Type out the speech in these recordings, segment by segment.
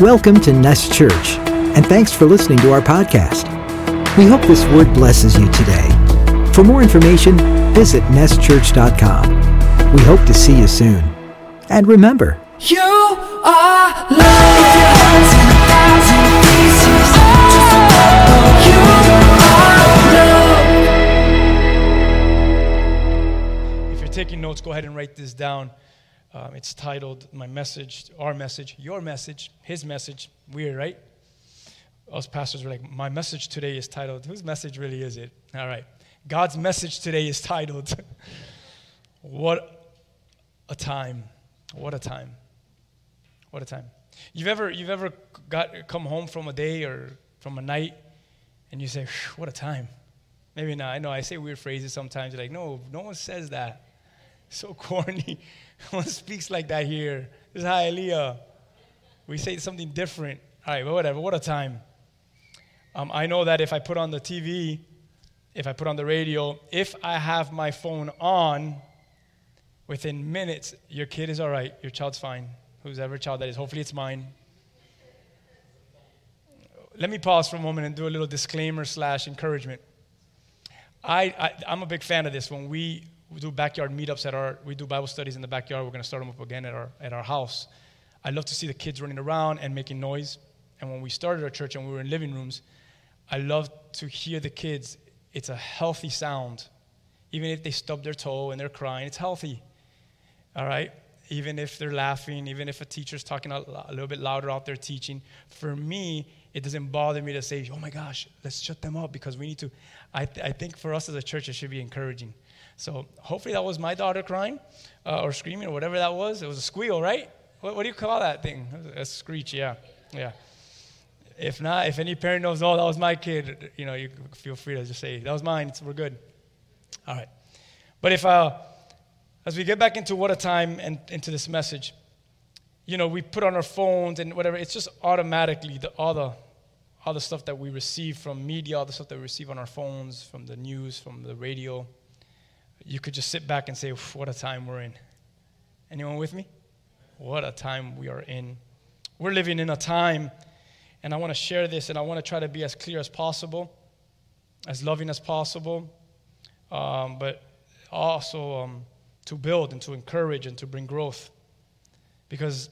Welcome to Nest Church, and thanks for listening to our podcast. We hope this word blesses you today. For more information, visit nestchurch.com. We hope to see you soon. And remember, You are loved. You are loved. If you're taking notes, go ahead and write this down. Um, it's titled My Message, Our Message, Your Message, His Message. Weird, right? Us pastors were like, My message today is titled, Whose message really is it? All right. God's message today is titled, What a Time. What a Time. What a time. You've ever, you've ever got, come home from a day or from a night and you say, What a time. Maybe not. I know I say weird phrases sometimes. You're like, No, no one says that. So corny. one speaks like that here. This is Hialeah. We say something different. All right, but whatever. What a time. Um, I know that if I put on the TV, if I put on the radio, if I have my phone on, within minutes, your kid is all right, your child's fine. Who's ever child that is, hopefully it's mine. Let me pause for a moment and do a little disclaimer slash encouragement. I, I, I'm a big fan of this. When we do backyard meetups at our, we do Bible studies in the backyard. We're going to start them up again at our, at our house. I love to see the kids running around and making noise. And when we started our church and we were in living rooms, I love to hear the kids. It's a healthy sound. Even if they stub their toe and they're crying, it's healthy. All right? Even if they're laughing, even if a teacher's talking a little bit louder out there teaching. For me, it doesn't bother me to say, oh my gosh, let's shut them up because we need to. I, th- I think for us as a church, it should be encouraging. So hopefully that was my daughter crying uh, or screaming or whatever that was. It was a squeal, right? What, what do you call that thing? A screech, yeah. Yeah. If not, if any parent knows, oh, that was my kid, you know, you feel free to just say, that was mine, we're good. All right. But if, uh, as we get back into what a time and into this message, you know, we put on our phones and whatever, it's just automatically the, the, all the stuff that we receive from media, all the stuff that we receive on our phones, from the news, from the radio. You could just sit back and say, what a time we're in. Anyone with me? What a time we are in. We're living in a time, and I want to share this, and I want to try to be as clear as possible, as loving as possible, um, but also um, to build and to encourage and to bring growth. Because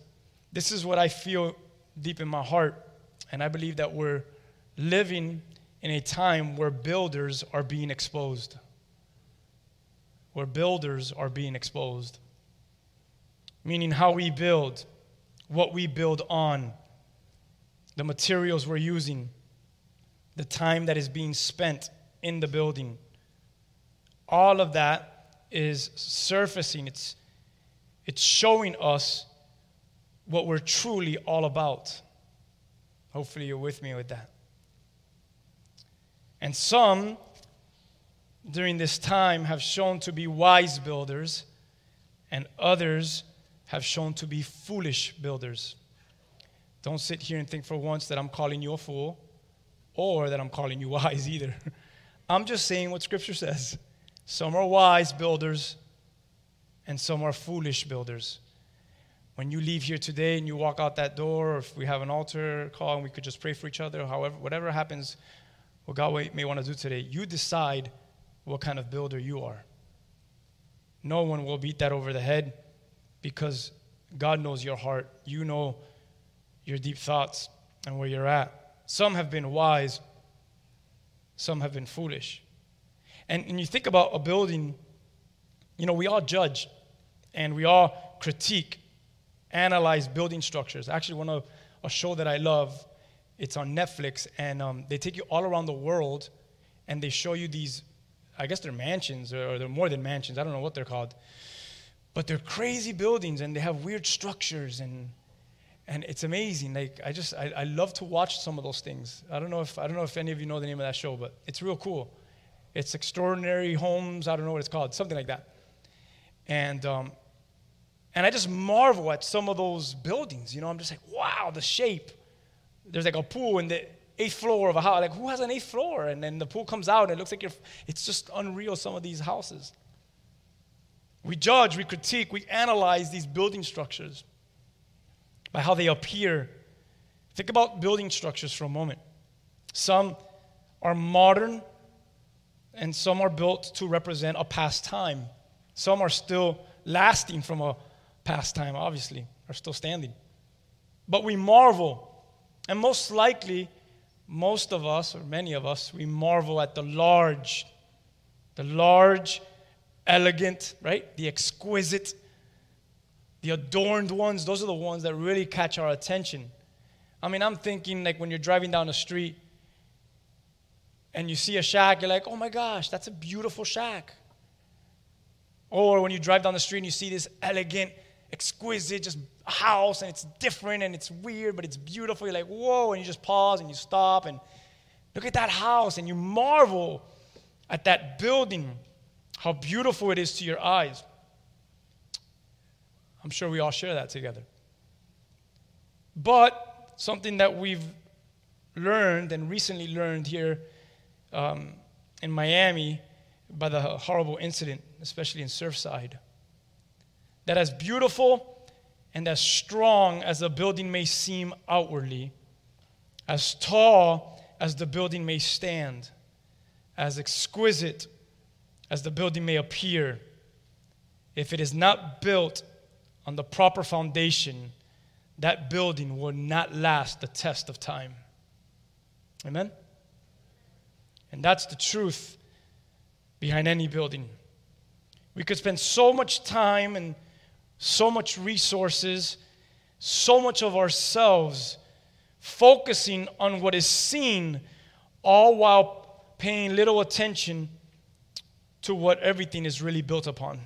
this is what I feel deep in my heart, and I believe that we're living in a time where builders are being exposed. Where builders are being exposed. Meaning how we build, what we build on, the materials we're using, the time that is being spent in the building. All of that is surfacing, it's, it's showing us what we're truly all about. Hopefully, you're with me with that. And some during this time have shown to be wise builders, and others have shown to be foolish builders. Don't sit here and think for once that I'm calling you a fool or that I'm calling you wise either. I'm just saying what Scripture says. Some are wise builders, and some are foolish builders. When you leave here today and you walk out that door, or if we have an altar call and we could just pray for each other, however, whatever happens, what God may want to do today, you decide what kind of builder you are. No one will beat that over the head because God knows your heart. You know your deep thoughts and where you're at. Some have been wise, some have been foolish. And, and you think about a building, you know, we all judge and we all critique, analyze building structures. Actually, one of a show that I love, it's on Netflix, and um, they take you all around the world and they show you these, I guess they're mansions or they're more than mansions, I don't know what they're called. But they're crazy buildings and they have weird structures and and it's amazing. Like I just I, I love to watch some of those things. I don't know if I don't know if any of you know the name of that show, but it's real cool. It's extraordinary homes. I don't know what it's called, something like that. And um, and I just marvel at some of those buildings. You know, I'm just like, wow, the shape. There's like a pool in the eighth floor of a house. Like, who has an eighth floor? And then the pool comes out and it looks like you're. It's just unreal. Some of these houses. We judge, we critique, we analyze these building structures by how they appear Think about building structures for a moment. Some are modern, and some are built to represent a past time. Some are still lasting from a past time, obviously, are still standing. But we marvel, and most likely, most of us, or many of us, we marvel at the large, the large, elegant, right? The exquisite, the adorned ones. Those are the ones that really catch our attention. I mean, I'm thinking like when you're driving down the street and you see a shack, you're like, oh my gosh, that's a beautiful shack. Or when you drive down the street and you see this elegant, exquisite, just house and it's different and it's weird, but it's beautiful. You're like, whoa, and you just pause and you stop and look at that house and you marvel at that building, how beautiful it is to your eyes. I'm sure we all share that together. But something that we've learned and recently learned here um, in Miami by the horrible incident, especially in Surfside, that as beautiful and as strong as the building may seem outwardly, as tall as the building may stand, as exquisite as the building may appear, if it is not built on the proper foundation, that building will not last the test of time. Amen? And that's the truth behind any building. We could spend so much time and so much resources, so much of ourselves focusing on what is seen, all while paying little attention to what everything is really built upon.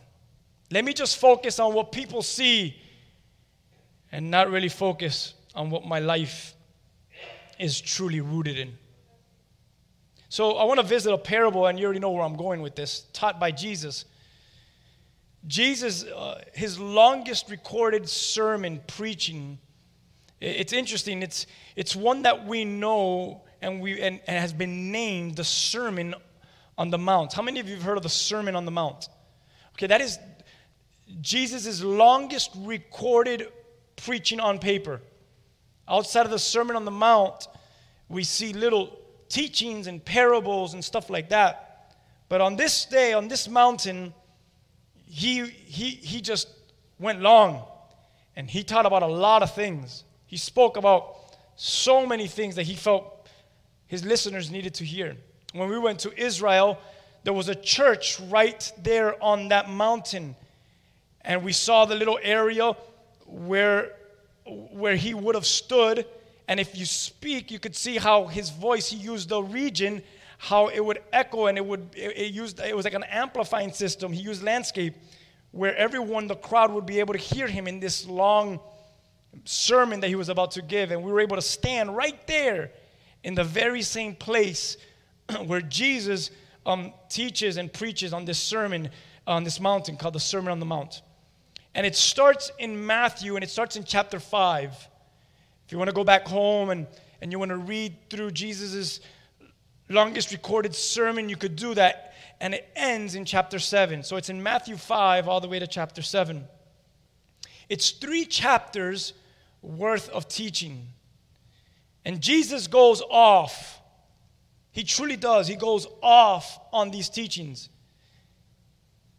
Let me just focus on what people see and not really focus on what my life is truly rooted in. So I want to visit a parable, and you already know where I'm going with this, taught by Jesus. Jesus, uh, his longest recorded sermon preaching, it's interesting. It's, it's one that we know and, we, and, and has been named the Sermon on the Mount. How many of you have heard of the Sermon on the Mount? Okay, that is Jesus' longest recorded preaching on paper. Outside of the Sermon on the Mount, we see little teachings and parables and stuff like that. But on this day, on this mountain, he, he, he just went long and he taught about a lot of things. He spoke about so many things that he felt his listeners needed to hear. When we went to Israel, there was a church right there on that mountain. And we saw the little area where, where he would have stood and if you speak, you could see how his voice, he used the region, how it would echo and it would, it, it used, it was like an amplifying system. He used landscape where everyone, the crowd would be able to hear him in this long sermon that he was about to give. And we were able to stand right there in the very same place where Jesus um, teaches and preaches on this sermon on this mountain called the Sermon on the Mount. And it starts in Matthew and it starts in chapter 5. If you want to go back home and, and you want to read through Jesus' longest recorded sermon, you could do that. And it ends in chapter 7. So it's in Matthew 5 all the way to chapter 7. It's three chapters worth of teaching. And Jesus goes off. He truly does. He goes off on these teachings.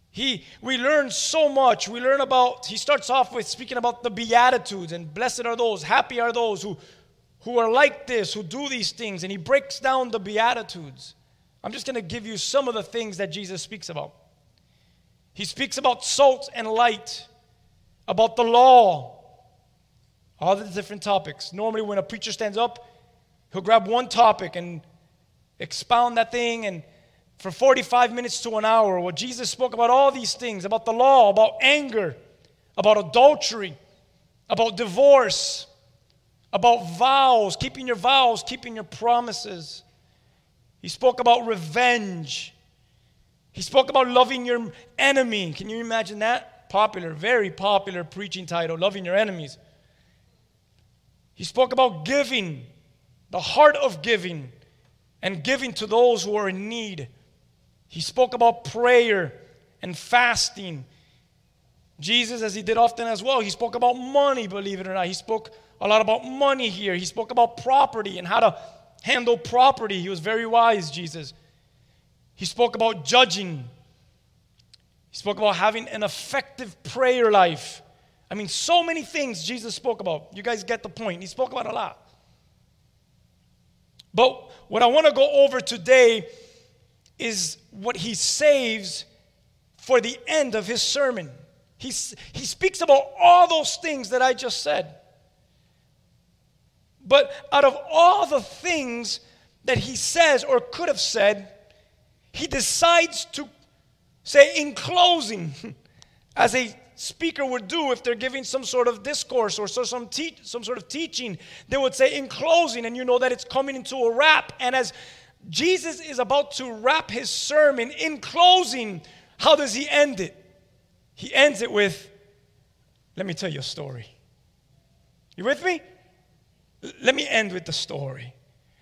He, we learn so much. We learn about, he starts off with speaking about the Beatitudes and blessed are those, happy are those who, who are like this, who do these things. And he breaks down the Beatitudes. I'm just going to give you some of the things that Jesus speaks about. He speaks about salt and light, about the law, all the different topics. Normally, when a preacher stands up, he'll grab one topic and expound that thing and for 45 minutes to an hour where Jesus spoke about all these things about the law, about anger, about adultery, about divorce, about vows, keeping your vows, keeping your promises. He spoke about revenge. He spoke about loving your enemy. Can you imagine that? Popular, very popular preaching title, Loving Your Enemies. He spoke about giving, the heart of giving, and giving to those who are in need. He spoke about prayer and fasting, Jesus, as he did often as well, he spoke about money, believe it or not. He spoke a lot about money here. He spoke about property and how to handle property. He was very wise, Jesus. He spoke about judging. He spoke about having an effective prayer life. I mean, so many things Jesus spoke about. You guys get the point. He spoke about a lot. But what I want to go over today is what he saves for the end of his sermon. He's, he speaks about all those things that I just said. But out of all the things that he says or could have said, he decides to say, in closing, as a speaker would do if they're giving some sort of discourse or so some, te- some sort of teaching, they would say, in closing, and you know that it's coming into a wrap. And as Jesus is about to wrap his sermon, in closing, how does he end it? He ends it with, let me tell you a story. You with me? Let me end with the story.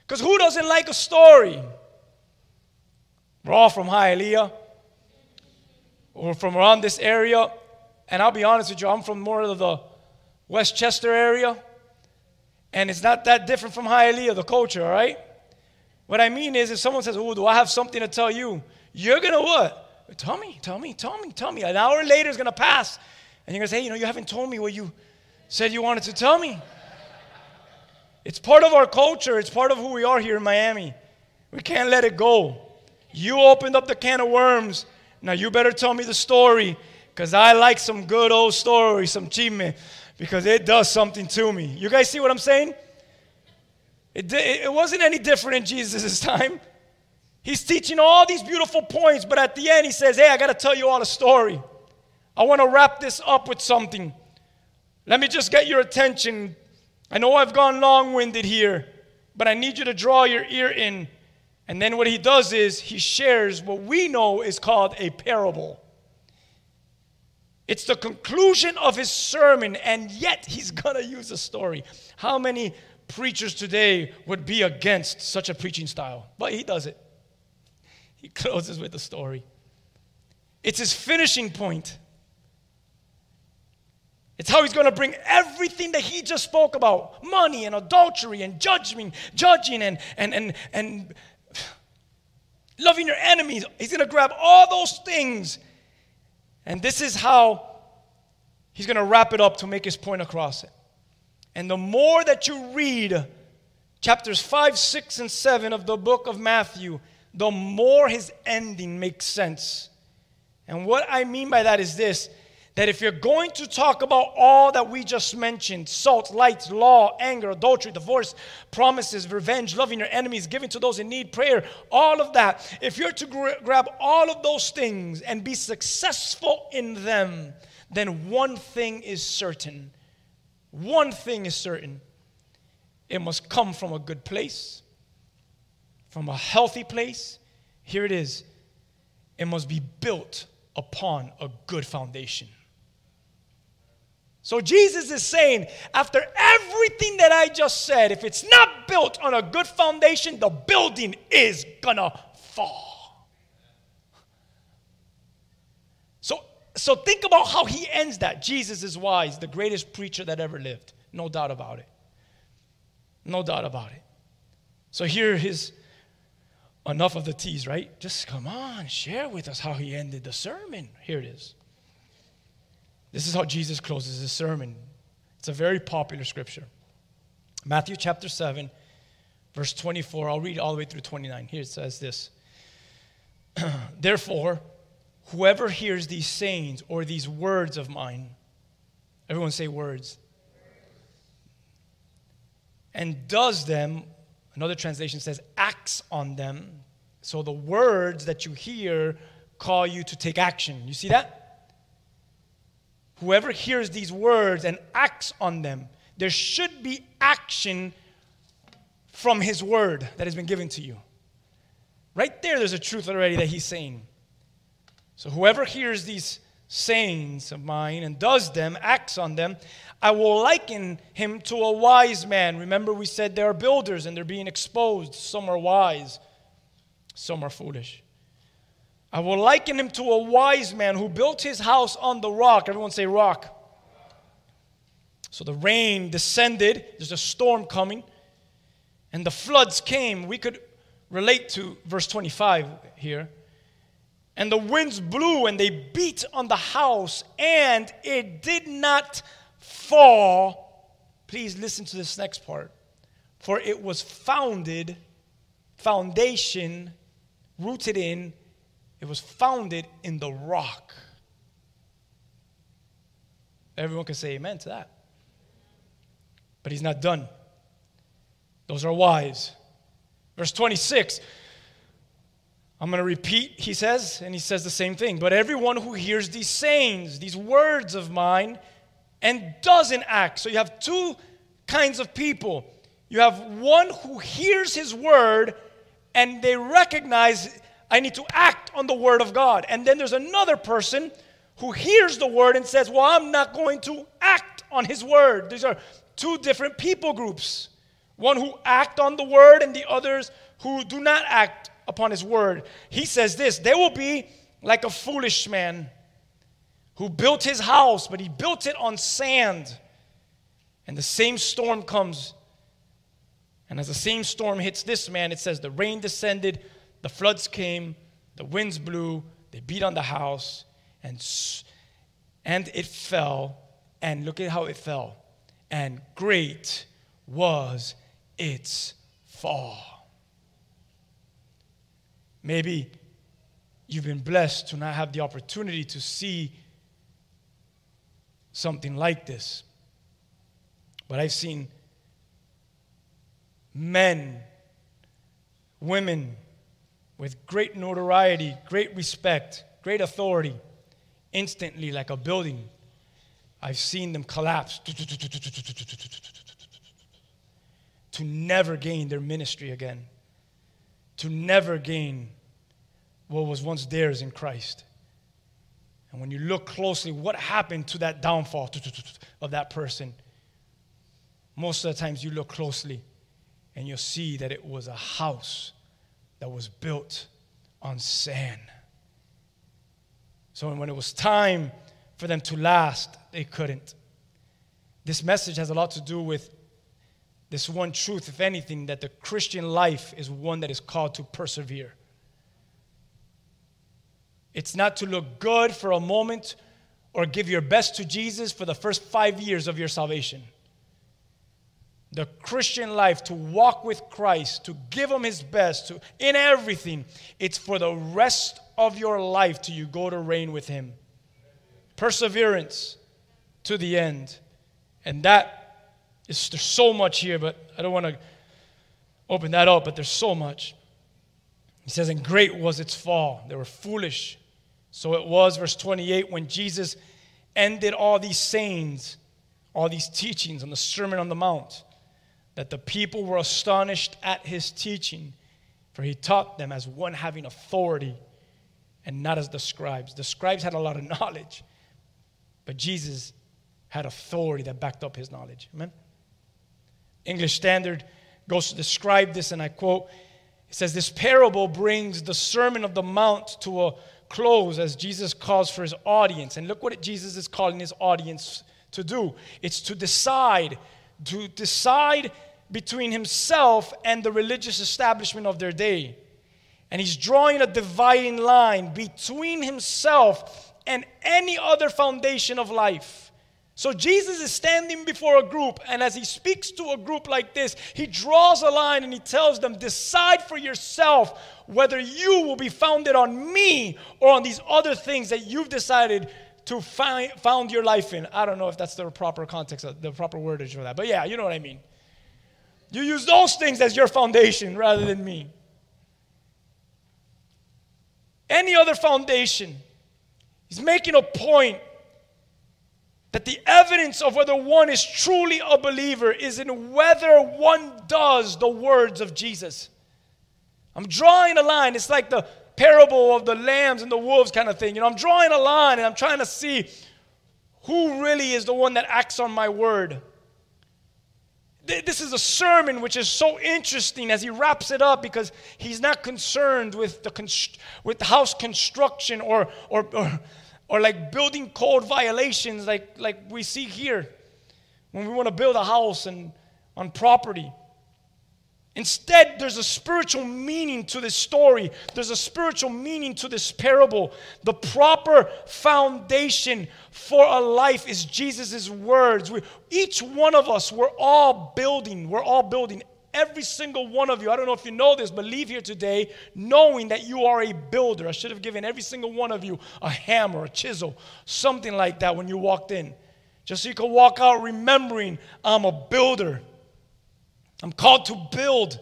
Because who doesn't like a story? We're all from Hialeah or from around this area. And I'll be honest with you, I'm from more of the Westchester area. And it's not that different from Hialeah, the culture, all right? What I mean is, if someone says, Oh, do I have something to tell you? You're going to what? Tell me, tell me, tell me, tell me. An hour later is going to pass. And you're going to say, You know, you haven't told me what you said you wanted to tell me. It's part of our culture, it's part of who we are here in Miami. We can't let it go. You opened up the can of worms. Now you better tell me the story because I like some good old stories, some chisme, because it does something to me. You guys see what I'm saying? It, it wasn't any different in Jesus' time. He's teaching all these beautiful points, but at the end he says, Hey, I got to tell you all a story. I want to wrap this up with something. Let me just get your attention I know I've gone long winded here, but I need you to draw your ear in. And then what he does is he shares what we know is called a parable. It's the conclusion of his sermon, and yet he's going to use a story. How many preachers today would be against such a preaching style? But he does it. He closes with a story. It's his finishing point. It's how he's going to bring everything that he just spoke about money and adultery and judging, judging and, and, and, and loving your enemies. He's going to grab all those things. And this is how he's going to wrap it up to make his point across it. And the more that you read chapters 5, 6, and 7 of the book of Matthew, the more his ending makes sense. And what I mean by that is this that if you're going to talk about all that we just mentioned salt, light, law, anger, adultery, divorce, promises, revenge, loving your enemies, giving to those in need, prayer, all of that, if you're to gra- grab all of those things and be successful in them, then one thing is certain. One thing is certain it must come from a good place, from a healthy place. Here it is. It must be built upon a good foundation. So Jesus is saying, after everything that I just said, if it's not built on a good foundation, the building is gonna fall. So, so think about how he ends that. Jesus is wise, the greatest preacher that ever lived. No doubt about it. No doubt about it. So here is enough of the tease, right? Just come on, share with us how he ended the sermon. Here it is. This is how Jesus closes his sermon. It's a very popular scripture. Matthew chapter 7, verse 24. I'll read all the way through 29. Here it says this Therefore, whoever hears these sayings or these words of mine, everyone say words, and does them, another translation says acts on them. So the words that you hear call you to take action. You see that? Whoever hears these words and acts on them, there should be action from his word that has been given to you. Right there, there's a truth already that he's saying. So, whoever hears these sayings of mine and does them, acts on them, I will liken him to a wise man. Remember, we said there are builders and they're being exposed. Some are wise, some are foolish. I will liken him to a wise man who built his house on the rock. Everyone say rock. So the rain descended, there's a storm coming, and the floods came. We could relate to verse 25 here. And the winds blew and they beat on the house, and it did not fall. Please listen to this next part. For it was founded, foundation, rooted in, it was founded in the rock. Everyone can say amen to that. But he's not done. Those are wise. Verse 26. I'm going to repeat, he says, and he says the same thing. But everyone who hears these sayings, these words of mine, and doesn't act. So you have two kinds of people. You have one who hears his word and they recognize I need to act on the word of God. And then there's another person who hears the word and says, Well, I'm not going to act on his word. These are two different people groups one who act on the word and the others who do not act upon his word. He says this they will be like a foolish man who built his house, but he built it on sand. And the same storm comes. And as the same storm hits this man, it says the rain descended, the floods came, the winds blew, they beat on the house, and, and it fell. And look at how it fell. And great was its fall. Maybe you've been blessed to not have the opportunity to see something like this. But I've seen men, women with great notoriety, great respect, great authority, instantly, like a building, I've seen them collapse. To never gain their ministry again, to never gain what was once theirs in Christ. And when you look closely, what happened to that downfall of that person? Most of the times you look closely and you'll see that it was a house that was built on sand. So when it was time for them to last, they couldn't. This message has a lot to do with this one truth, if anything, that the Christian life is one that is called to persevere. It's not to look good for a moment or give your best to Jesus for the first five years of your salvation. The Christian life, to walk with Christ, to give Him His best, to, in everything, it's for the rest of your life till you go to reign with Him. Perseverance to the end. And that is, there's so much here, but I don't want to open that up, but there's so much. He says, And great was its fall. They were foolish. So it was, verse 28, when Jesus ended all these sayings, all these teachings on the Sermon on the Mount, that the people were astonished at his teaching, for he taught them as one having authority and not as the scribes. The scribes had a lot of knowledge, but Jesus had authority that backed up his knowledge. Amen? English Standard goes to describe this, and I quote it says, This parable brings the Sermon of the Mount to a close as Jesus calls for his audience. And look what Jesus is calling his audience to do it's to decide, to decide between himself and the religious establishment of their day. And he's drawing a dividing line between himself and any other foundation of life. So Jesus is standing before a group, and as he speaks to a group like this, he draws a line and he tells them, Decide for yourself whether you will be founded on me or on these other things that you've decided to find, found your life in. I don't know if that's the proper context, uh, the proper wordage for that, but yeah, you know what I mean. You use those things as your foundation rather than me. Any other foundation. He's making a point that the evidence of whether one is truly a believer is in whether one does the words of Jesus. I'm drawing a line. It's like the parable of the lambs and the wolves kind of thing. You know, I'm drawing a line and I'm trying to see who really is the one that acts on my word. This is a sermon which is so interesting as he wraps it up because he's not concerned with the const- with house construction or, or, or, or like building code violations like, like we see here when we want to build a house and on property. Instead, there's a spiritual meaning to this story. There's a spiritual meaning to this parable. The proper foundation for a life is Jesus' words. We, each one of us, we're all building. We're all building. Every single one of you, I don't know if you know this, but leave here today knowing that you are a builder. I should have given every single one of you a hammer, a chisel, something like that when you walked in. Just so you could walk out remembering I'm a builder. I'm called to build.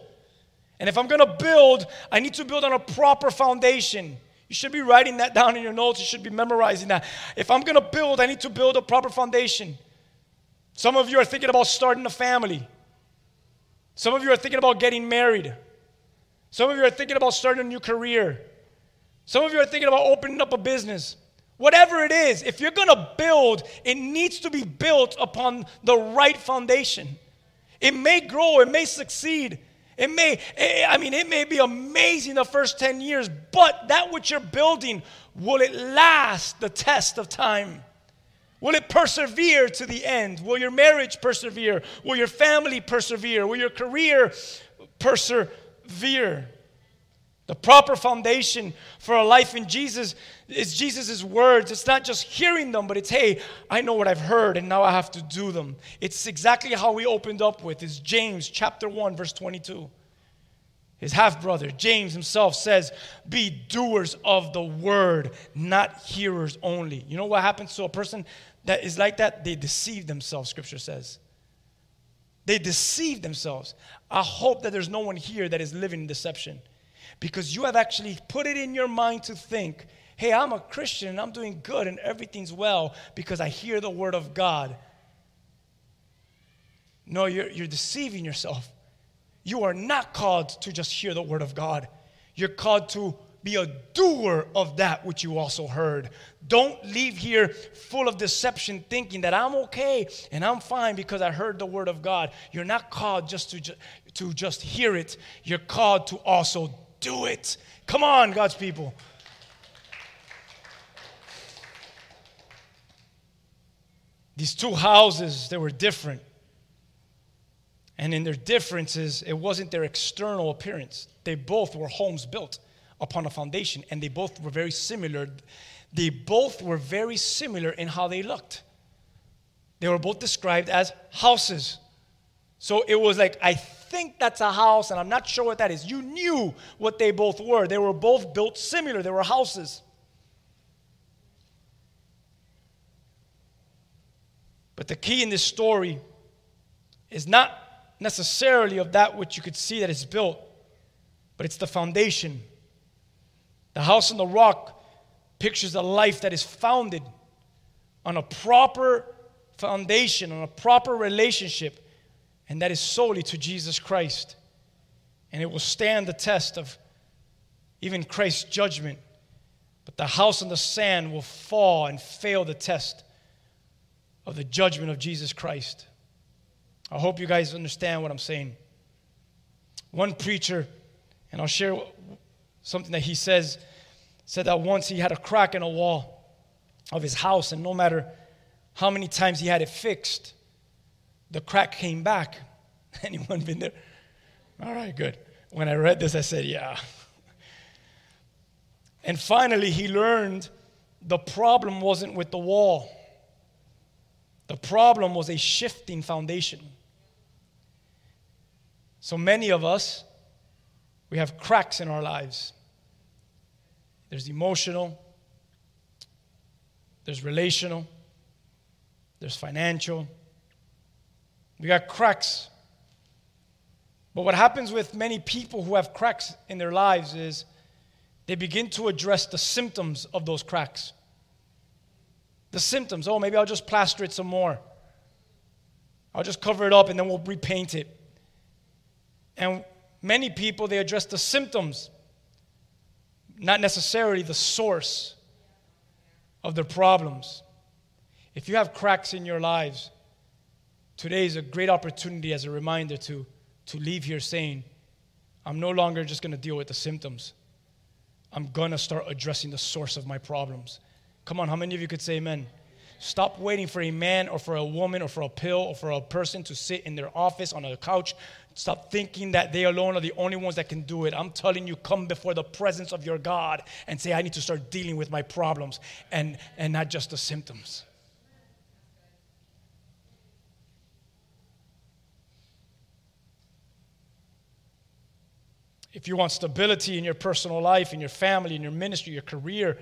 And if I'm going to build, I need to build on a proper foundation. You should be writing that down in your notes. You should be memorizing that. If I'm going to build, I need to build a proper foundation. Some of you are thinking about starting a family. Some of you are thinking about getting married. Some of you are thinking about starting a new career. Some of you are thinking about opening up a business. Whatever it is, if you're going to build, it needs to be built upon the right foundation. It may grow, it may succeed. It may, eh, I mean, it may be amazing the first 10 years, but that which you're building, will it last the test of time? Will it persevere to the end? Will your marriage persevere? Will your family persevere? Will your career persevere? The proper foundation for a life in Jesus is Jesus' words. It's not just hearing them, but it's, hey, I know what I've heard and now I have to do them. It's exactly how we opened up with. It's James chapter 1, verse 22. His half brother, James himself, says, Be doers of the word, not hearers only. You know what happens to a person that is like that? They deceive themselves, scripture says. They deceive themselves. I hope that there's no one here that is living in deception because you have actually put it in your mind to think, hey, I'm a Christian and I'm doing good and everything's well because I hear the word of God. No, you're, you're deceiving yourself. You are not called to just hear the word of God. You're called to be a doer of that which you also heard. Don't leave here full of deception thinking that I'm okay and I'm fine because I heard the word of God. You're not called just to, ju- to just hear it, you're called to also do it. Come on, God's people. These two houses, they were different. And in their differences, it wasn't their external appearance. They both were homes built upon a foundation, and they both were very similar. They both were very similar in how they looked. They were both described as houses. So it was like, I think that's a house, and I'm not sure what that is. You knew what they both were. They were both built similar, they were houses. But the key in this story is not necessarily of that which you could see that is built, but it's the foundation. The house on the rock pictures a life that is founded on a proper foundation, on a proper relationship, and that is solely to Jesus Christ. And it will stand the test of even Christ's judgment. But the house on the sand will fall and fail the test of the judgment of Jesus Christ. I hope you guys understand what I'm saying. One preacher, and I'll share something that he says, said that once he had a crack in a wall of his house, and no matter how many times he had it fixed, the crack came back. Anyone been there? All right, good. When I read this, I said, yeah. And finally, he learned the problem wasn't with the wall. The problem was a shifting foundation. So many of us, we have cracks in our lives. There's emotional, there's relational, there's financial. We got cracks. But what happens with many people who have cracks in their lives is they begin to address the symptoms of those cracks. The symptoms, oh, maybe I'll just plaster it some more. I'll just cover it up and then we'll repaint it. And many people, they address the symptoms, not necessarily the source of their problems. If you have cracks in your lives, today is a great opportunity as a reminder to, to leave here saying, I'm no longer just going to deal with the symptoms. I'm going to start addressing the source of my problems. Come on, how many of you could say amen? Stop waiting for a man or for a woman or for a pill or for a person to sit in their office on a couch. Stop thinking that they alone are the only ones that can do it. I'm telling you, come before the presence of your God and say, I need to start dealing with my problems and, and not just the symptoms. If you want stability in your personal life, in your family, in your ministry, your career,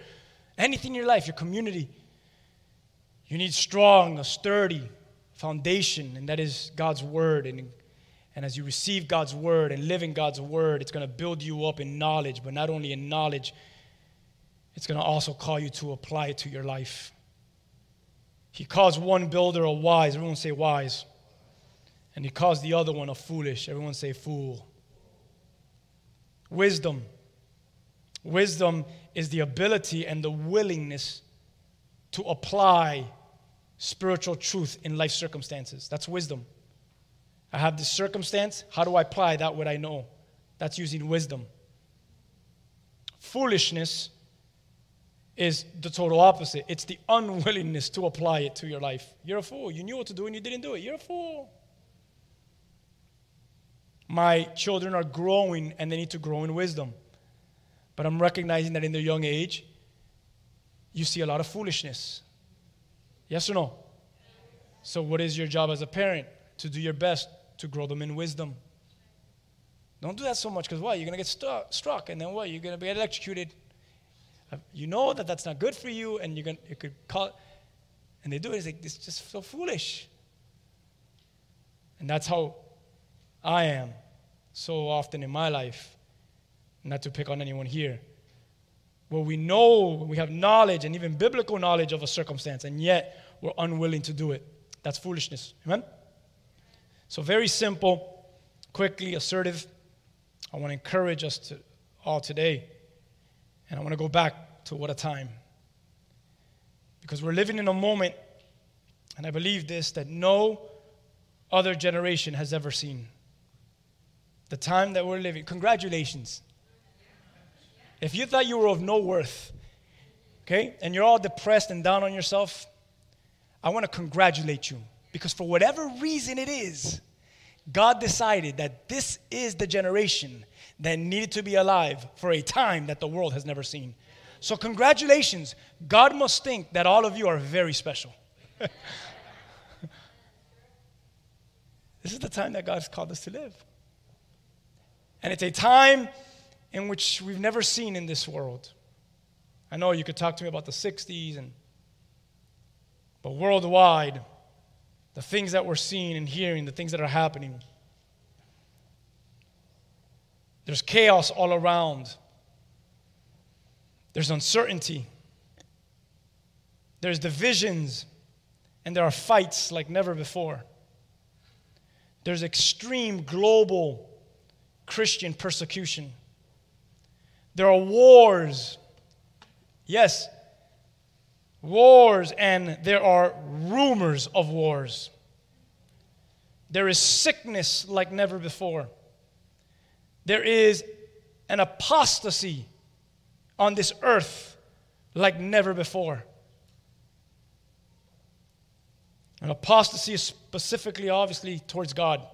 anything in your life, your community, you need strong, a sturdy foundation, and that is God's word. And, and as you receive God's word and live in God's word, it's going to build you up in knowledge, but not only in knowledge, it's going to also call you to apply it to your life. He calls one builder a wise, everyone say wise. And he calls the other one a foolish, everyone say fool. Wisdom. Wisdom is the ability and the willingness to apply spiritual truth in life circumstances. That's wisdom. I have this circumstance. How do I apply that what I know? That's using wisdom. Foolishness is the total opposite. It's the unwillingness to apply it to your life. You're a fool. You knew what to do and you didn't do it. You're a fool. My children are growing and they need to grow in wisdom. But I'm recognizing that in their young age, you see a lot of foolishness. Yes or no? So, what is your job as a parent? To do your best to grow them in wisdom. Don't do that so much because what? You're going to get struck and then what? You're going to be electrocuted. Uh, you know that that's not good for you and you're going to, you could call and they do it. It's like, it's just so foolish. And that's how I am so often in my life. Not to pick on anyone here where we know, we have knowledge and even biblical knowledge of a circumstance, and yet we're unwilling to do it. That's foolishness. Amen? So, very simple, quickly, assertive. I want to encourage us to, all today. And I want to go back to what a time. Because we're living in a moment, and I believe this, that no other generation has ever seen. The time that we're living. Congratulations. If you thought you were of no worth, okay, and you're all depressed and down on yourself, I want to congratulate you because for whatever reason it is, God decided that this is the generation that needed to be alive for a time that the world has never seen. So, congratulations. God must think that all of you are very special. this is the time that God has called us to live. And it's a time in which we've never seen in this world. I know you could talk to me about the 60s and but worldwide, the things that we're seeing and hearing, the things that are happening. There's chaos all around. There's uncertainty. There's divisions. And there are fights like never before. There's extreme global Christian persecution. There are wars. Yes, wars, and there are rumors of wars. There is sickness like never before. There is an apostasy on this earth like never before. An apostasy is specifically, obviously, towards God.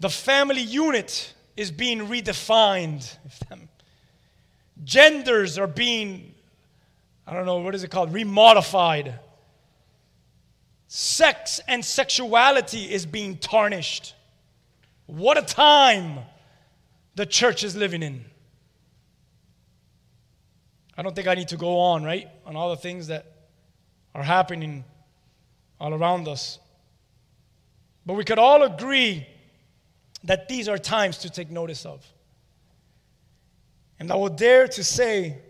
The family unit is being redefined. Genders are being, I don't know, what is it called? Remodified. Sex and sexuality is being tarnished. What a time the church is living in. I don't think I need to go on, right? On all the things that are happening all around us. But we could all agree that these are times to take notice of. And I will dare to say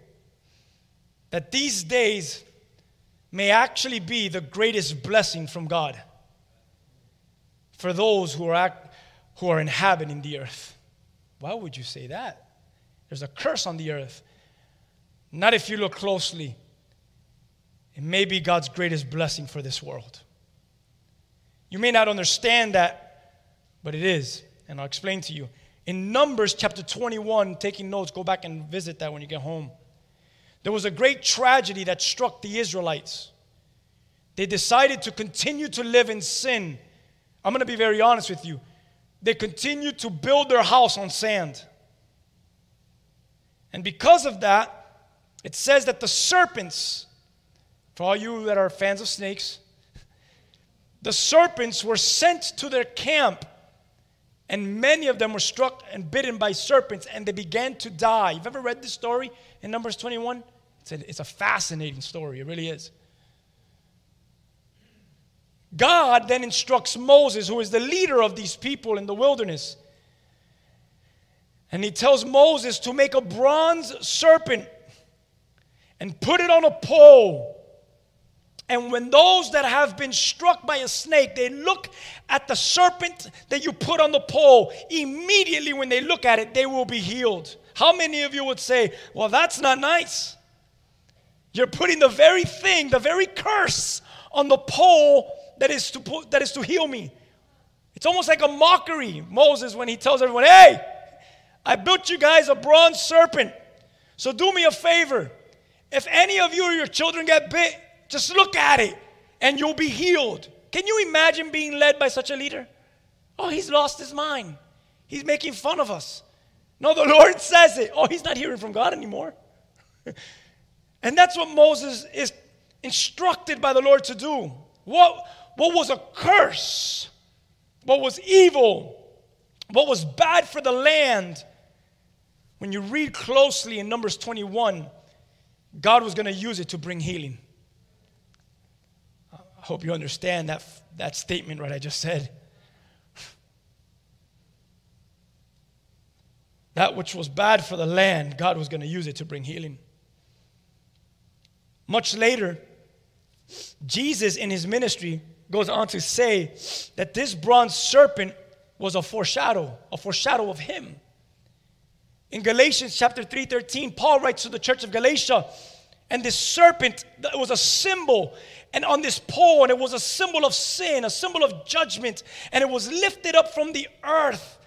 that these days may actually be the greatest blessing from God for those who are, act, who are inhabiting the earth. Why would you say that? There's a curse on the earth. Not if you look closely. It may be God's greatest blessing for this world. You may not understand that, but it is. And I'll explain to you. In Numbers chapter 21, taking notes, go back and visit that when you get home. There was a great tragedy that struck the Israelites. They decided to continue to live in sin. I'm going to be very honest with you. They continued to build their house on sand. And because of that, it says that the serpents, for all you that are fans of snakes, the serpents were sent to their camp, and many of them were struck and bitten by serpents, and they began to die. You've ever read this story in Numbers 21? It's a, it's a fascinating story, it really is. God then instructs Moses, who is the leader of these people in the wilderness. And he tells Moses to make a bronze serpent and put it on a pole. And when those that have been struck by a snake, they look at the serpent that you put on the pole, immediately when they look at it, they will be healed. How many of you would say, Well, that's not nice? You're putting the very thing, the very curse on the pole that is to, put, that is to heal me. It's almost like a mockery, Moses, when he tells everyone, Hey, I built you guys a bronze serpent. So do me a favor. If any of you or your children get bit, just look at it and you'll be healed. Can you imagine being led by such a leader? Oh, he's lost his mind. He's making fun of us. No, the Lord says it. Oh, he's not hearing from God anymore. and that's what Moses is instructed by the Lord to do. What, what was a curse? What was evil? What was bad for the land? When you read closely in Numbers 21, God was going to use it to bring healing. I hope you understand that, that statement, right? I just said. That which was bad for the land, God was going to use it to bring healing. Much later, Jesus in his ministry goes on to say that this bronze serpent was a foreshadow, a foreshadow of him. In Galatians chapter 3:13, Paul writes to the church of Galatia, and this serpent that was a symbol, and on this pole, and it was a symbol of sin, a symbol of judgment, and it was lifted up from the earth,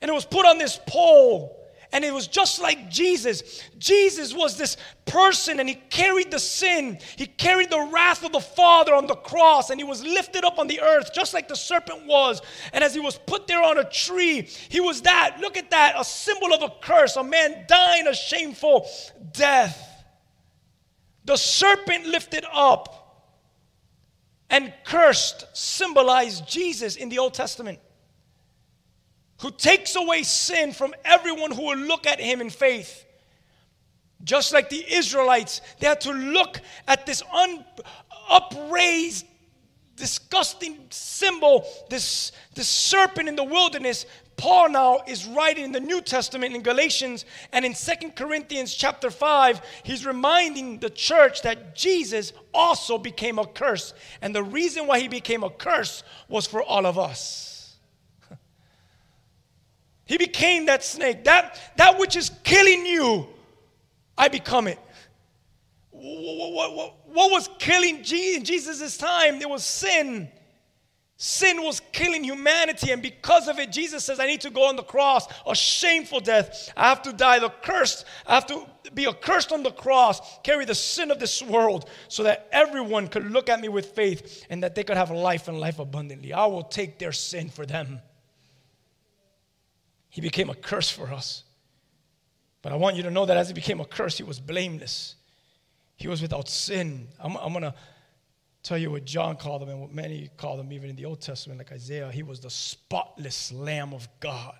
and it was put on this pole. And it was just like Jesus. Jesus was this person and he carried the sin. He carried the wrath of the Father on the cross and he was lifted up on the earth just like the serpent was. And as he was put there on a tree, he was that. Look at that a symbol of a curse, a man dying a shameful death. The serpent lifted up and cursed symbolized Jesus in the Old Testament who takes away sin from everyone who will look at him in faith. Just like the Israelites, they had to look at this un- upraised, disgusting symbol, this, this serpent in the wilderness. Paul now is writing in the New Testament in Galatians and in Second Corinthians chapter 5, he's reminding the church that Jesus also became a curse. And the reason why he became a curse was for all of us. He became that snake. That, that which is killing you, I become it. What, what, what, what was killing in Jesus' time? It was sin. Sin was killing humanity, and because of it, Jesus says, I need to go on the cross, a shameful death. I have to die the cursed. I have to be accursed on the cross, carry the sin of this world, so that everyone could look at me with faith and that they could have life and life abundantly. I will take their sin for them. He became a curse for us. But I want you to know that as he became a curse, he was blameless. He was without sin. I'm, I'm going to tell you what John called him and what many called him, even in the Old Testament, like Isaiah. He was the spotless Lamb of God.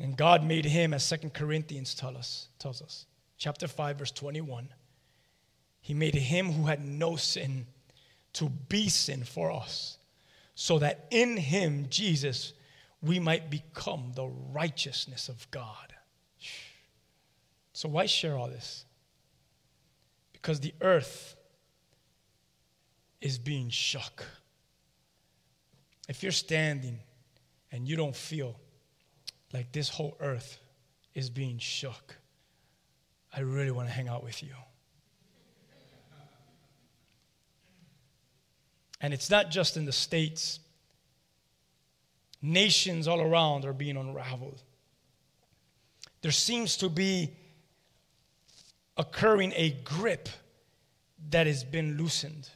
And God made him, as Second Corinthians tell us, tells us, chapter 5, verse 21. He made him who had no sin to be sin for us, so that in him, Jesus, we might become the righteousness of God. So, why share all this? Because the earth is being shook. If you're standing and you don't feel like this whole earth is being shook, I really want to hang out with you. And it's not just in the States, nations all around are being unraveled. There seems to be occurring a grip that has been loosened.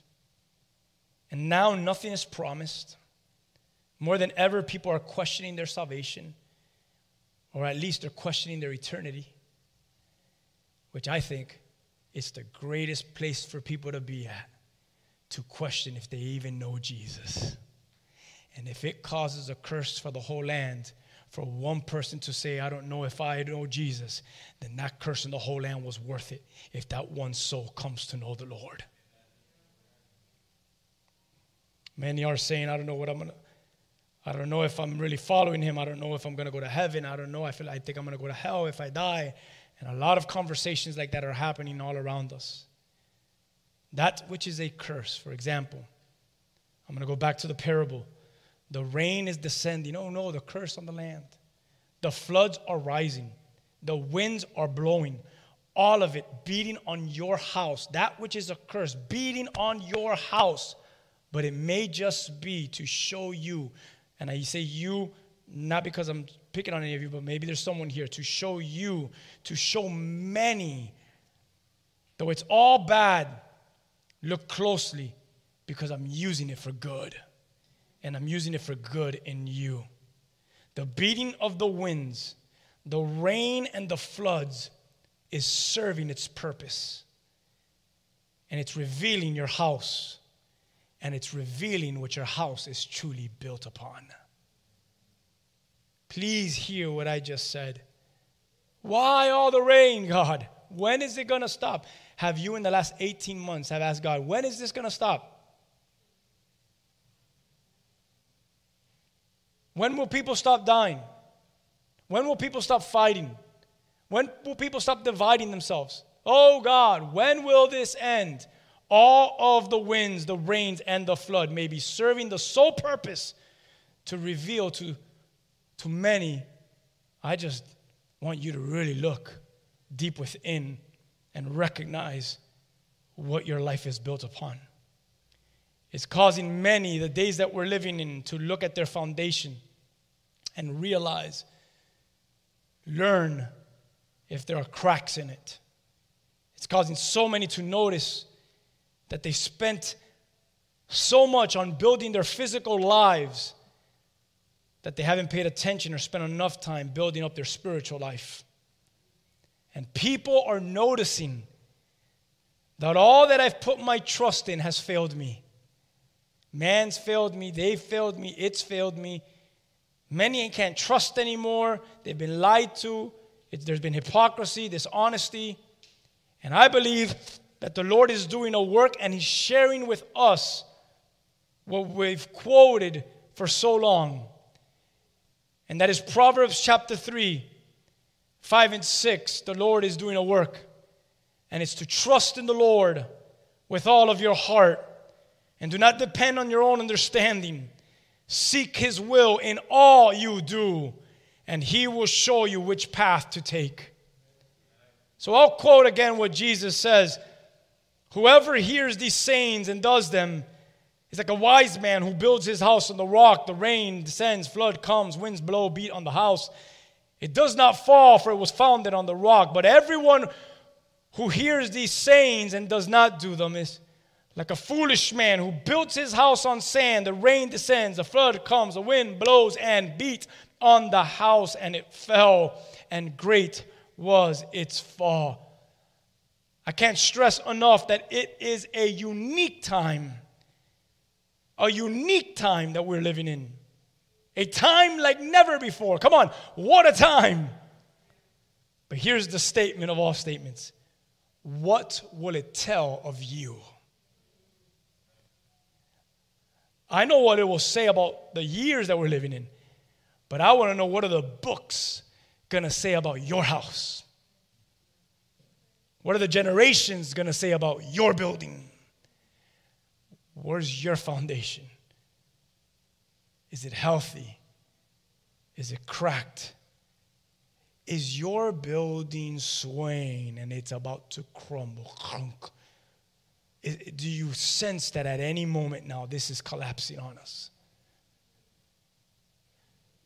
And now nothing is promised. More than ever, people are questioning their salvation, or at least they're questioning their eternity, which I think is the greatest place for people to be at to question if they even know Jesus. And if it causes a curse for the whole land, for one person to say, I don't know if I know Jesus, then that curse in the whole land was worth it if that one soul comes to know the Lord. Many are saying, I don't know what I'm gonna, I don't know if I'm really following him. I don't know if I'm gonna go to heaven. I don't know. I feel I think I'm gonna go to hell if I die. And a lot of conversations like that are happening all around us. That which is a curse, for example, I'm gonna go back to the parable the rain is descending. Oh no, the curse on the land. The floods are rising. The winds are blowing. All of it beating on your house. That which is a curse, beating on your house. But it may just be to show you, and I say you, not because I'm picking on any of you, but maybe there's someone here to show you, to show many, though it's all bad, look closely because I'm using it for good and I'm using it for good in you. The beating of the winds, the rain and the floods is serving its purpose. And it's revealing your house. And it's revealing what your house is truly built upon. Please hear what I just said. Why all the rain, God? When is it going to stop? Have you in the last 18 months have asked God, when is this going to stop? When will people stop dying? When will people stop fighting? When will people stop dividing themselves? Oh God, when will this end? All of the winds, the rains, and the flood may be serving the sole purpose to reveal to, to many. I just want you to really look deep within and recognize what your life is built upon. It's causing many, the days that we're living in, to look at their foundation and realize, learn if there are cracks in it. It's causing so many to notice that they spent so much on building their physical lives that they haven't paid attention or spent enough time building up their spiritual life. And people are noticing that all that I've put my trust in has failed me. Man's failed me, they've failed me, it's failed me. Many can't trust anymore. They've been lied to. It's, there's been hypocrisy, dishonesty. And I believe that the Lord is doing a work and He's sharing with us what we've quoted for so long. And that is Proverbs chapter 3, 5 and 6. The Lord is doing a work. And it's to trust in the Lord with all of your heart and do not depend on your own understanding. Seek his will in all you do, and he will show you which path to take. So I'll quote again what Jesus says Whoever hears these sayings and does them is like a wise man who builds his house on the rock. The rain descends, flood comes, winds blow, beat on the house. It does not fall, for it was founded on the rock. But everyone who hears these sayings and does not do them is like a foolish man who builds his house on sand, the rain descends, the flood comes, the wind blows and beats on the house, and it fell, and great was its fall. I can't stress enough that it is a unique time, a unique time that we're living in. A time like never before. Come on, what a time! But here's the statement of all statements What will it tell of you? I know what it will say about the years that we're living in, but I want to know what are the books going to say about your house? What are the generations going to say about your building? Where's your foundation? Is it healthy? Is it cracked? Is your building swaying and it's about to crumble? Do you sense that at any moment now this is collapsing on us?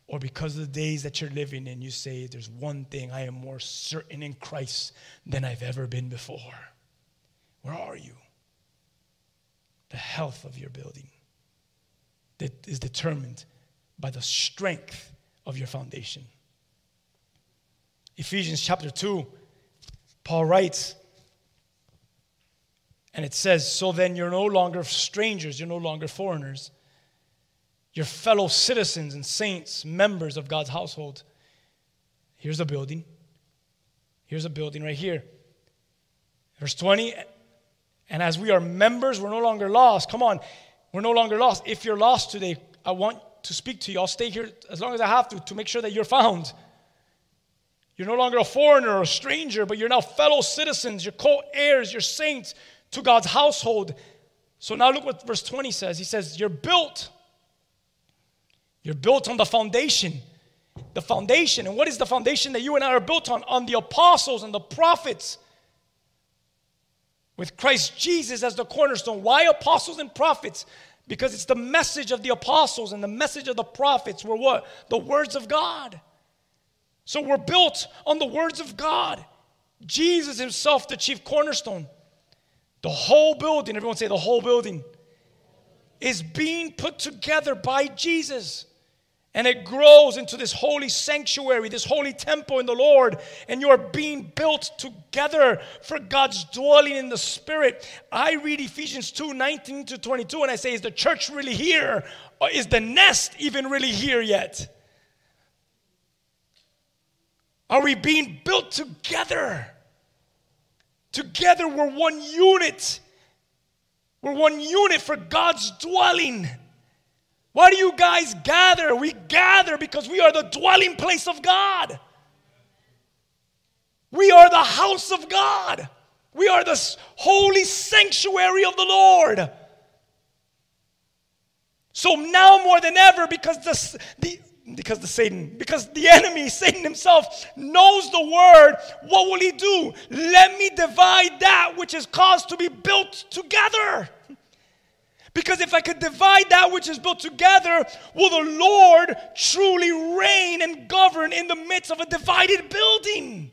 Or because of the days that you're living in, you say, There's one thing I am more certain in Christ than I've ever been before. Where are you? The health of your building that is determined by the strength of your foundation. Ephesians chapter 2, Paul writes, and it says, So then you're no longer strangers, you're no longer foreigners. You're fellow citizens and saints, members of God's household. Here's a building. Here's a building right here. Verse 20, and as we are members, we're no longer lost. Come on, we're no longer lost. If you're lost today, I want to speak to you. I'll stay here as long as I have to to make sure that you're found. You're no longer a foreigner or a stranger, but you're now fellow citizens, you're co heirs, you're saints to God's household. So now look what verse 20 says. He says, You're built. You're built on the foundation. The foundation. And what is the foundation that you and I are built on? On the apostles and the prophets. With Christ Jesus as the cornerstone. Why apostles and prophets? Because it's the message of the apostles and the message of the prophets were what? The words of God. So we're built on the words of God. Jesus himself, the chief cornerstone. The whole building, everyone say the whole building, is being put together by Jesus. And it grows into this holy sanctuary, this holy temple in the Lord. And you are being built together for God's dwelling in the Spirit. I read Ephesians 2 19 to 22, and I say, Is the church really here? Or is the nest even really here yet? Are we being built together? Together, we're one unit. We're one unit for God's dwelling. Why do you guys gather? We gather because we are the dwelling place of God. We are the house of God. We are the holy sanctuary of the Lord. So now more than ever, because the, the, because the Satan, because the enemy, Satan himself, knows the word, what will he do? Let me divide that which is caused to be built together. Because if I could divide that which is built together, will the Lord truly reign and govern in the midst of a divided building?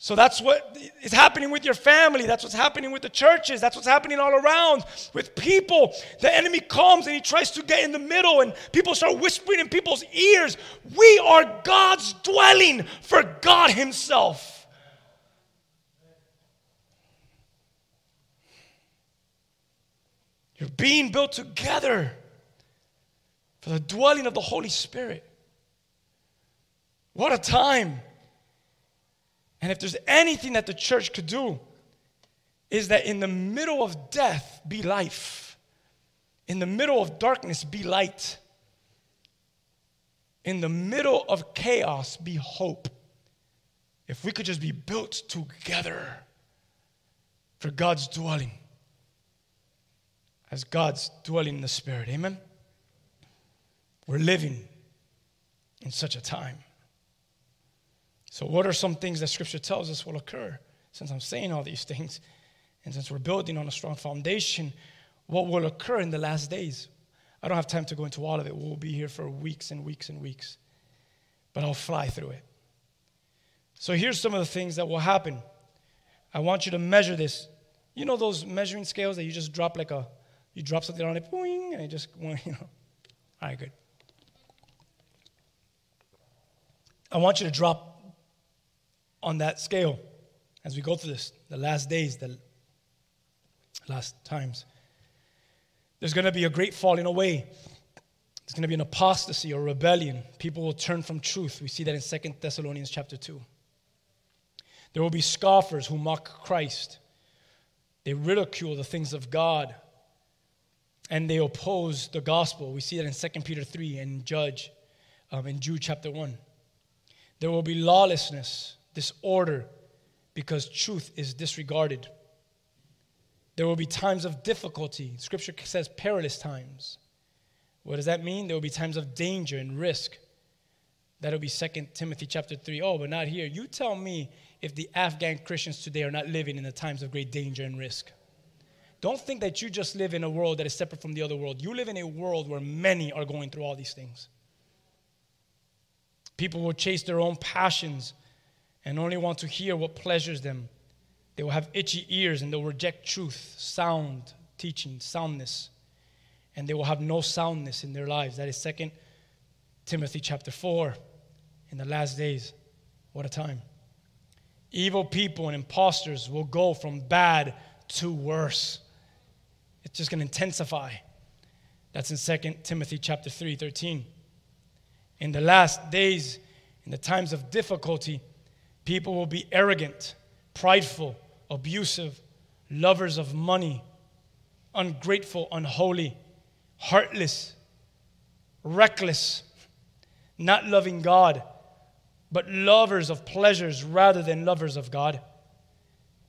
So that's what is happening with your family. That's what's happening with the churches. That's what's happening all around with people. The enemy comes and he tries to get in the middle, and people start whispering in people's ears. We are God's dwelling for God Himself. You're being built together for the dwelling of the Holy Spirit. What a time! And if there's anything that the church could do, is that in the middle of death be life, in the middle of darkness be light, in the middle of chaos be hope. If we could just be built together for God's dwelling, as God's dwelling in the Spirit. Amen? We're living in such a time. So, what are some things that Scripture tells us will occur? Since I'm saying all these things, and since we're building on a strong foundation, what will occur in the last days? I don't have time to go into all of it. We'll be here for weeks and weeks and weeks, but I'll fly through it. So, here's some of the things that will happen. I want you to measure this. You know those measuring scales that you just drop like a, you drop something on it, boing, and it just, you know. All right, good. I want you to drop on that scale as we go through this, the last days, the last times. There's going to be a great falling away. There's going to be an apostasy or rebellion. People will turn from truth. We see that in Second Thessalonians chapter 2. There will be scoffers who mock Christ. They ridicule the things of God and they oppose the gospel. We see that in 2 Peter 3 and Judge um, in Jude chapter 1. There will be lawlessness disorder because truth is disregarded. There will be times of difficulty. Scripture says perilous times. What does that mean? There will be times of danger and risk. That'll be 2 Timothy chapter 3. Oh, but not here. You tell me if the Afghan Christians today are not living in the times of great danger and risk. don't think that you just live in a world that is separate from the other world. You live in a world where many are going through all these things. People will chase their own passions and only want to hear what pleasures them. They will have itchy ears and they'll reject truth, sound teaching, soundness. And they will have no soundness in their lives. That is Second Timothy chapter 4. In the last days, what a time. Evil people and imposters will go from bad to worse. It's just going to intensify. That's in 2 Timothy chapter 3, 13. In the last days, in the times of difficulty, people will be arrogant, prideful, abusive, lovers of money, ungrateful, unholy, heartless, reckless, not loving God, but lovers of pleasures rather than lovers of God.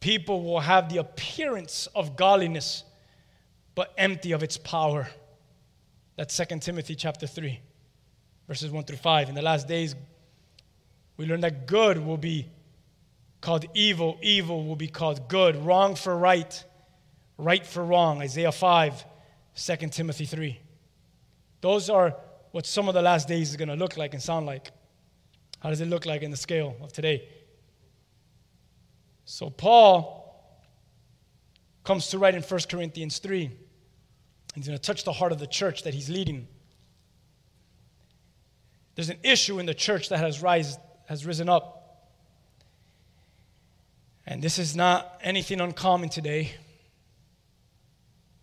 People will have the appearance of godliness, but empty of its power. That's 2 Timothy chapter 3 verses 1 through 5. In the last days, we learn that good will be called evil, evil will be called good, wrong for right, right for wrong. Isaiah 5, 2 Timothy 3. Those are what some of the last days is going to look like and sound like. How does it look like in the scale of today? So, Paul comes to write in 1 Corinthians 3. He's going to touch the heart of the church that he's leading. There's an issue in the church that has, rise, has risen up. And this is not anything uncommon today,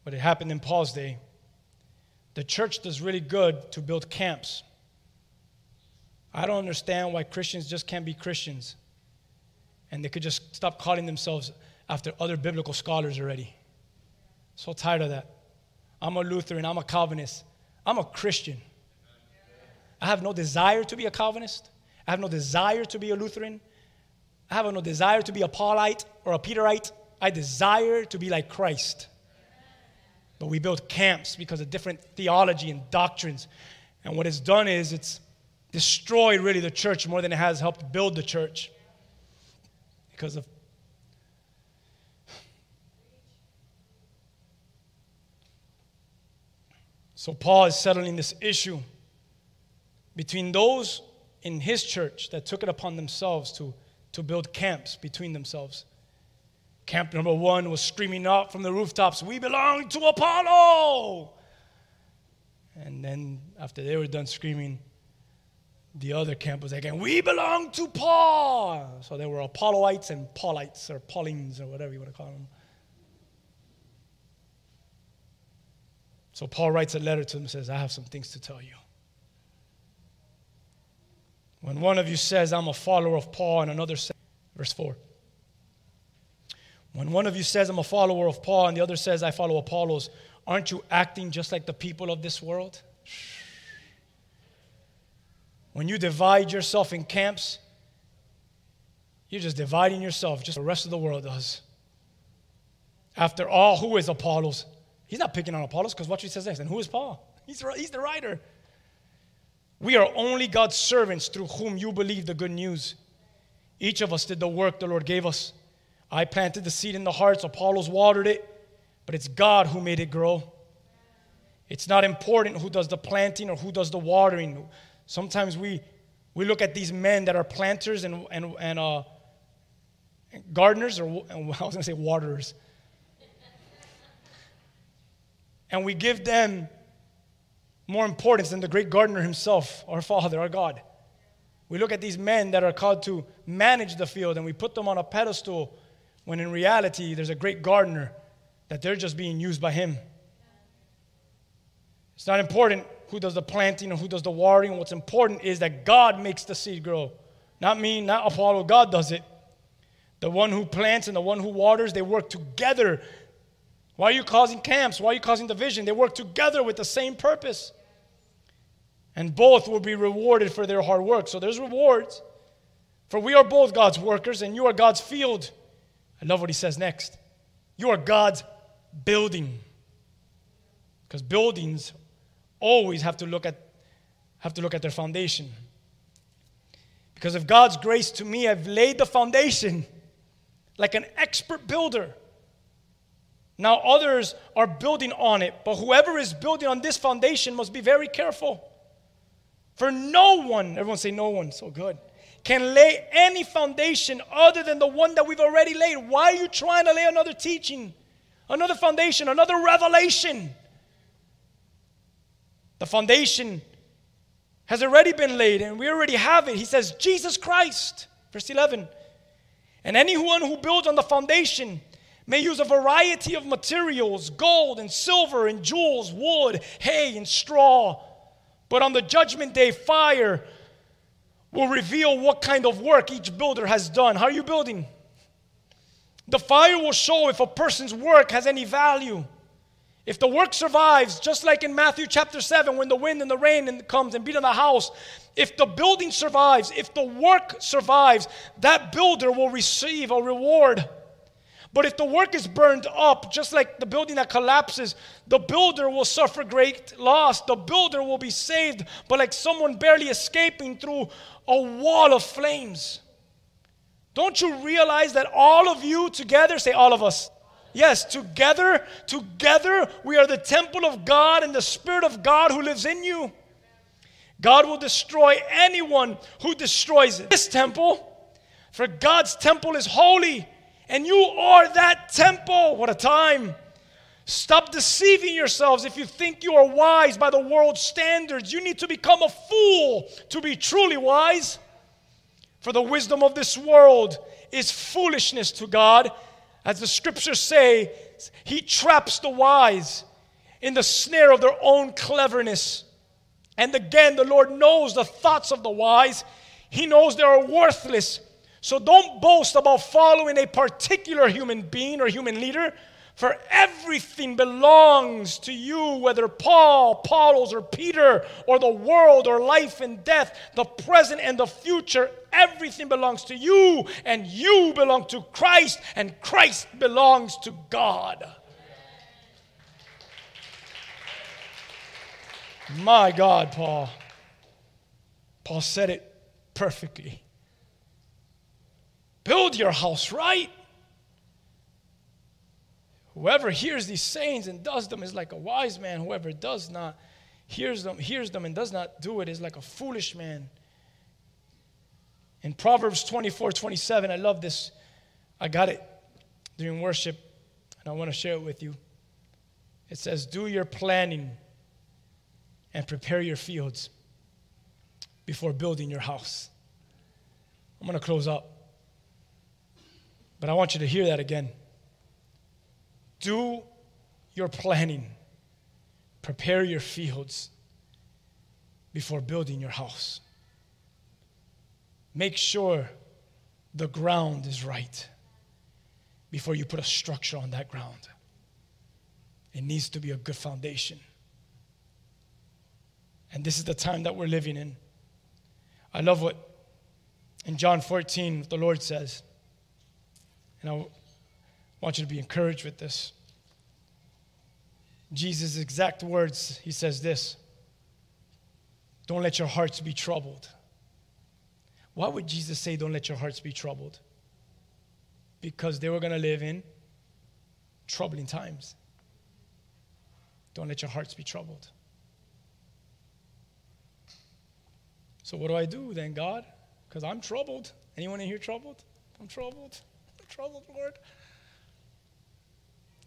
but it happened in Paul's day. The church does really good to build camps. I don't understand why Christians just can't be Christians and they could just stop calling themselves after other biblical scholars already. So tired of that. I'm a Lutheran, I'm a Calvinist, I'm a Christian. I have no desire to be a Calvinist. I have no desire to be a Lutheran. I have no desire to be a Paulite or a Peterite. I desire to be like Christ. But we build camps because of different theology and doctrines. And what it's done is it's destroyed really the church more than it has helped build the church. Because of So Paul is settling this issue between those in his church that took it upon themselves to, to build camps between themselves. Camp number one was screaming out from the rooftops, We belong to Apollo! And then after they were done screaming, the other camp was again, We belong to Paul! So there were Apolloites and Paulites, or Paulines, or whatever you want to call them. So Paul writes a letter to them and says, I have some things to tell you. When one of you says, I'm a follower of Paul, and another says, verse 4. When one of you says, I'm a follower of Paul, and the other says, I follow Apollos, aren't you acting just like the people of this world? When you divide yourself in camps, you're just dividing yourself, just the rest of the world does. After all, who is Apollos? He's not picking on Apollos because watch what he says next. And who is Paul? He's, he's the writer. We are only God's servants through whom you believe the good news. Each of us did the work the Lord gave us. I planted the seed in the hearts, Apollos watered it, but it's God who made it grow. It's not important who does the planting or who does the watering. Sometimes we, we look at these men that are planters and, and, and uh, gardeners, or I was going to say waterers. And we give them more importance than the great gardener himself, our Father, our God. We look at these men that are called to manage the field and we put them on a pedestal when in reality there's a great gardener that they're just being used by him. It's not important who does the planting or who does the watering. What's important is that God makes the seed grow. Not me, not Apollo, God does it. The one who plants and the one who waters, they work together. Why are you causing camps? Why are you causing division? They work together with the same purpose and both will be rewarded for their hard work. So there's rewards. For we are both God's workers, and you are God's field. I love what he says next. You are God's building. Because buildings always have to look at have to look at their foundation. Because of God's grace to me, I've laid the foundation like an expert builder. Now others are building on it, but whoever is building on this foundation must be very careful. For no one, everyone say no one, so good, can lay any foundation other than the one that we've already laid. Why are you trying to lay another teaching, another foundation, another revelation? The foundation has already been laid and we already have it. He says, Jesus Christ, verse 11. And anyone who builds on the foundation may use a variety of materials gold and silver and jewels, wood, hay, and straw. But on the judgment day, fire will reveal what kind of work each builder has done. How are you building? The fire will show if a person's work has any value. If the work survives, just like in Matthew chapter 7, when the wind and the rain comes and beat on the house, if the building survives, if the work survives, that builder will receive a reward. But if the work is burned up, just like the building that collapses, the builder will suffer great loss. The builder will be saved, but like someone barely escaping through a wall of flames. Don't you realize that all of you together, say all of us, yes, together, together, we are the temple of God and the Spirit of God who lives in you. God will destroy anyone who destroys it. This temple, for God's temple is holy, and you are that temple. What a time! Stop deceiving yourselves if you think you are wise by the world's standards. You need to become a fool to be truly wise. For the wisdom of this world is foolishness to God. As the scriptures say, He traps the wise in the snare of their own cleverness. And again, the Lord knows the thoughts of the wise, He knows they are worthless. So don't boast about following a particular human being or human leader for everything belongs to you, whether Paul, Apollos, or Peter, or the world, or life and death, the present and the future. Everything belongs to you, and you belong to Christ, and Christ belongs to God. My God, Paul. Paul said it perfectly. Build your house right. Whoever hears these sayings and does them is like a wise man. Whoever does not hears them, hears them and does not do it is like a foolish man. In Proverbs 24, 27, I love this. I got it during worship, and I want to share it with you. It says, Do your planning and prepare your fields before building your house. I'm going to close up. But I want you to hear that again. Do your planning, prepare your fields before building your house. Make sure the ground is right before you put a structure on that ground. It needs to be a good foundation. And this is the time that we're living in. I love what in John 14 the Lord says. And I want you to be encouraged with this. Jesus' exact words, he says this Don't let your hearts be troubled. Why would Jesus say, Don't let your hearts be troubled? Because they were going to live in troubling times. Don't let your hearts be troubled. So, what do I do then, God? Because I'm troubled. Anyone in here troubled? I'm troubled. Troubled, Lord.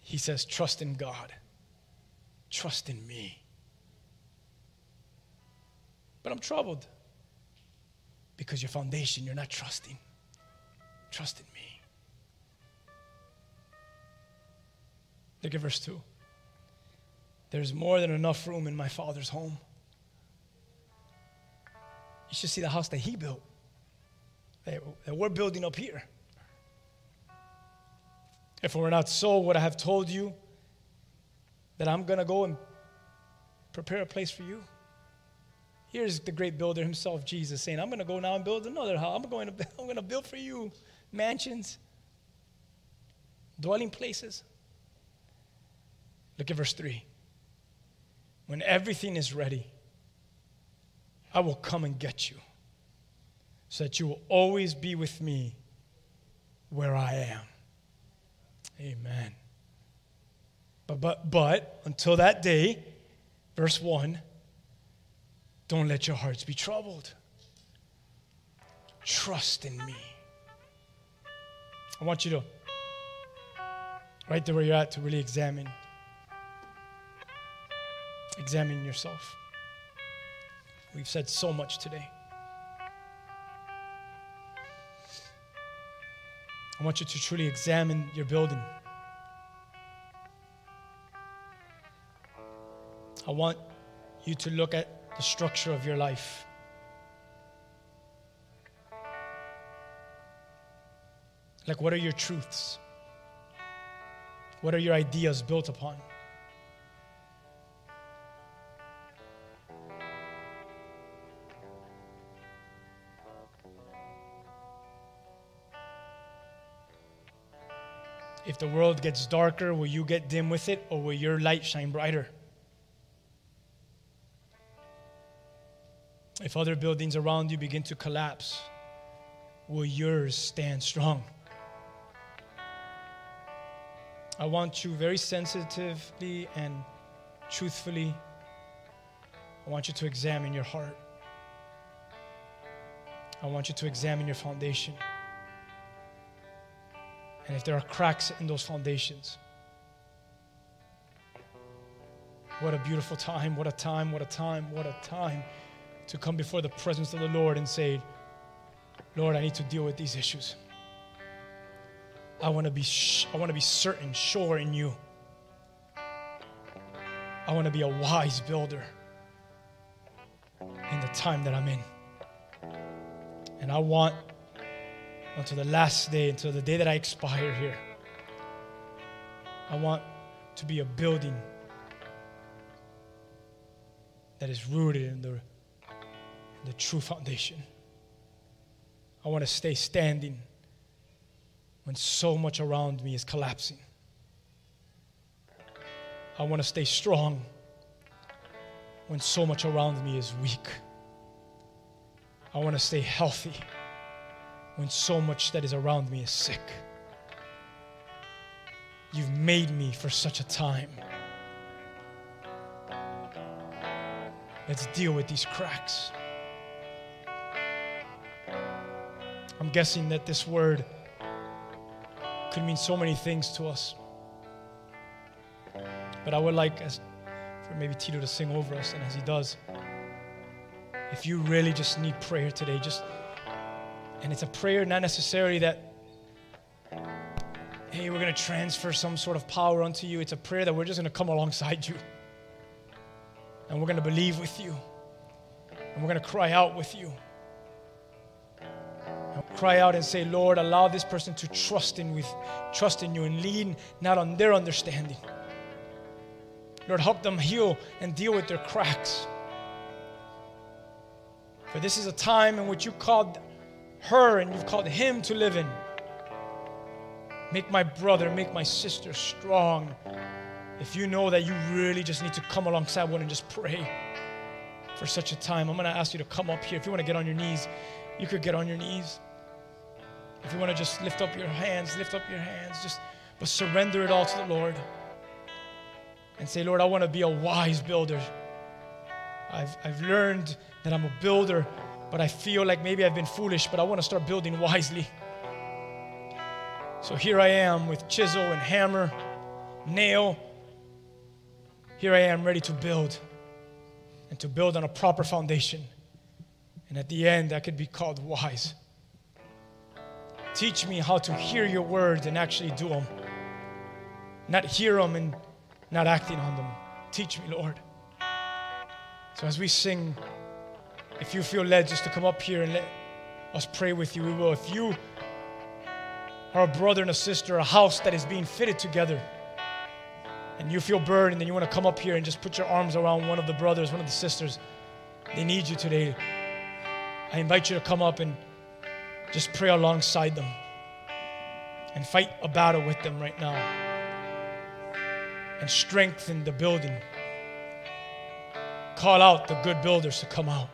He says, Trust in God. Trust in me. But I'm troubled because your foundation, you're not trusting. Trust in me. Look at verse 2. There's more than enough room in my father's home. You should see the house that he built, that we're building up here. If it were not so, would I have told you that I'm going to go and prepare a place for you? Here's the great builder himself, Jesus, saying, I'm going to go now and build another house. I'm going to, I'm going to build for you mansions, dwelling places. Look at verse 3. When everything is ready, I will come and get you so that you will always be with me where I am. Amen. But, but, but until that day, verse 1, don't let your hearts be troubled. Trust in me. I want you to, right there where you're at, to really examine. Examine yourself. We've said so much today. I want you to truly examine your building. I want you to look at the structure of your life. Like, what are your truths? What are your ideas built upon? If the world gets darker, will you get dim with it or will your light shine brighter? If other buildings around you begin to collapse, will yours stand strong? I want you very sensitively and truthfully, I want you to examine your heart. I want you to examine your foundation. And if there are cracks in those foundations, what a beautiful time, what a time, what a time, what a time to come before the presence of the Lord and say, Lord, I need to deal with these issues. I want to be sh- I want to be certain, sure in you. I want to be a wise builder in the time that I'm in. And I want until the last day, until the day that I expire here, I want to be a building that is rooted in the the true foundation. I want to stay standing when so much around me is collapsing. I want to stay strong when so much around me is weak. I want to stay healthy when so much that is around me is sick. You've made me for such a time. Let's deal with these cracks. I'm guessing that this word could mean so many things to us. But I would like as for maybe Tito to sing over us, and as he does, if you really just need prayer today, just and it's a prayer not necessarily that hey, we're gonna transfer some sort of power onto you. It's a prayer that we're just gonna come alongside you. And we're gonna believe with you. And we're gonna cry out with you cry out and say, Lord, allow this person to trust in with trust in you and lean not on their understanding. Lord, help them heal and deal with their cracks. For this is a time in which you called her and you've called him to live in. Make my brother, make my sister strong. If you know that you really just need to come alongside one and just pray for such a time, I'm going to ask you to come up here. If you want to get on your knees, you could get on your knees. If you want to just lift up your hands, lift up your hands, just but surrender it all to the Lord. And say, Lord, I want to be a wise builder. I've, I've learned that I'm a builder, but I feel like maybe I've been foolish, but I want to start building wisely. So here I am with chisel and hammer, nail. Here I am ready to build and to build on a proper foundation. And at the end, I could be called wise. Teach me how to hear your words and actually do them. Not hear them and not acting on them. Teach me, Lord. So as we sing, if you feel led just to come up here and let us pray with you, we will. If you are a brother and a sister, a house that is being fitted together, and you feel burdened and you want to come up here and just put your arms around one of the brothers, one of the sisters, they need you today. I invite you to come up and just pray alongside them and fight a battle with them right now and strengthen the building. Call out the good builders to come out.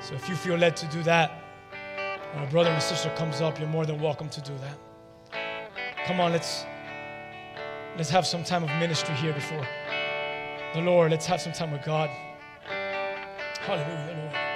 So if you feel led to do that, when a brother and sister comes up, you're more than welcome to do that. Come on, let's Let's have some time of ministry here before the Lord. Let's have some time with God. Hallelujah, Lord.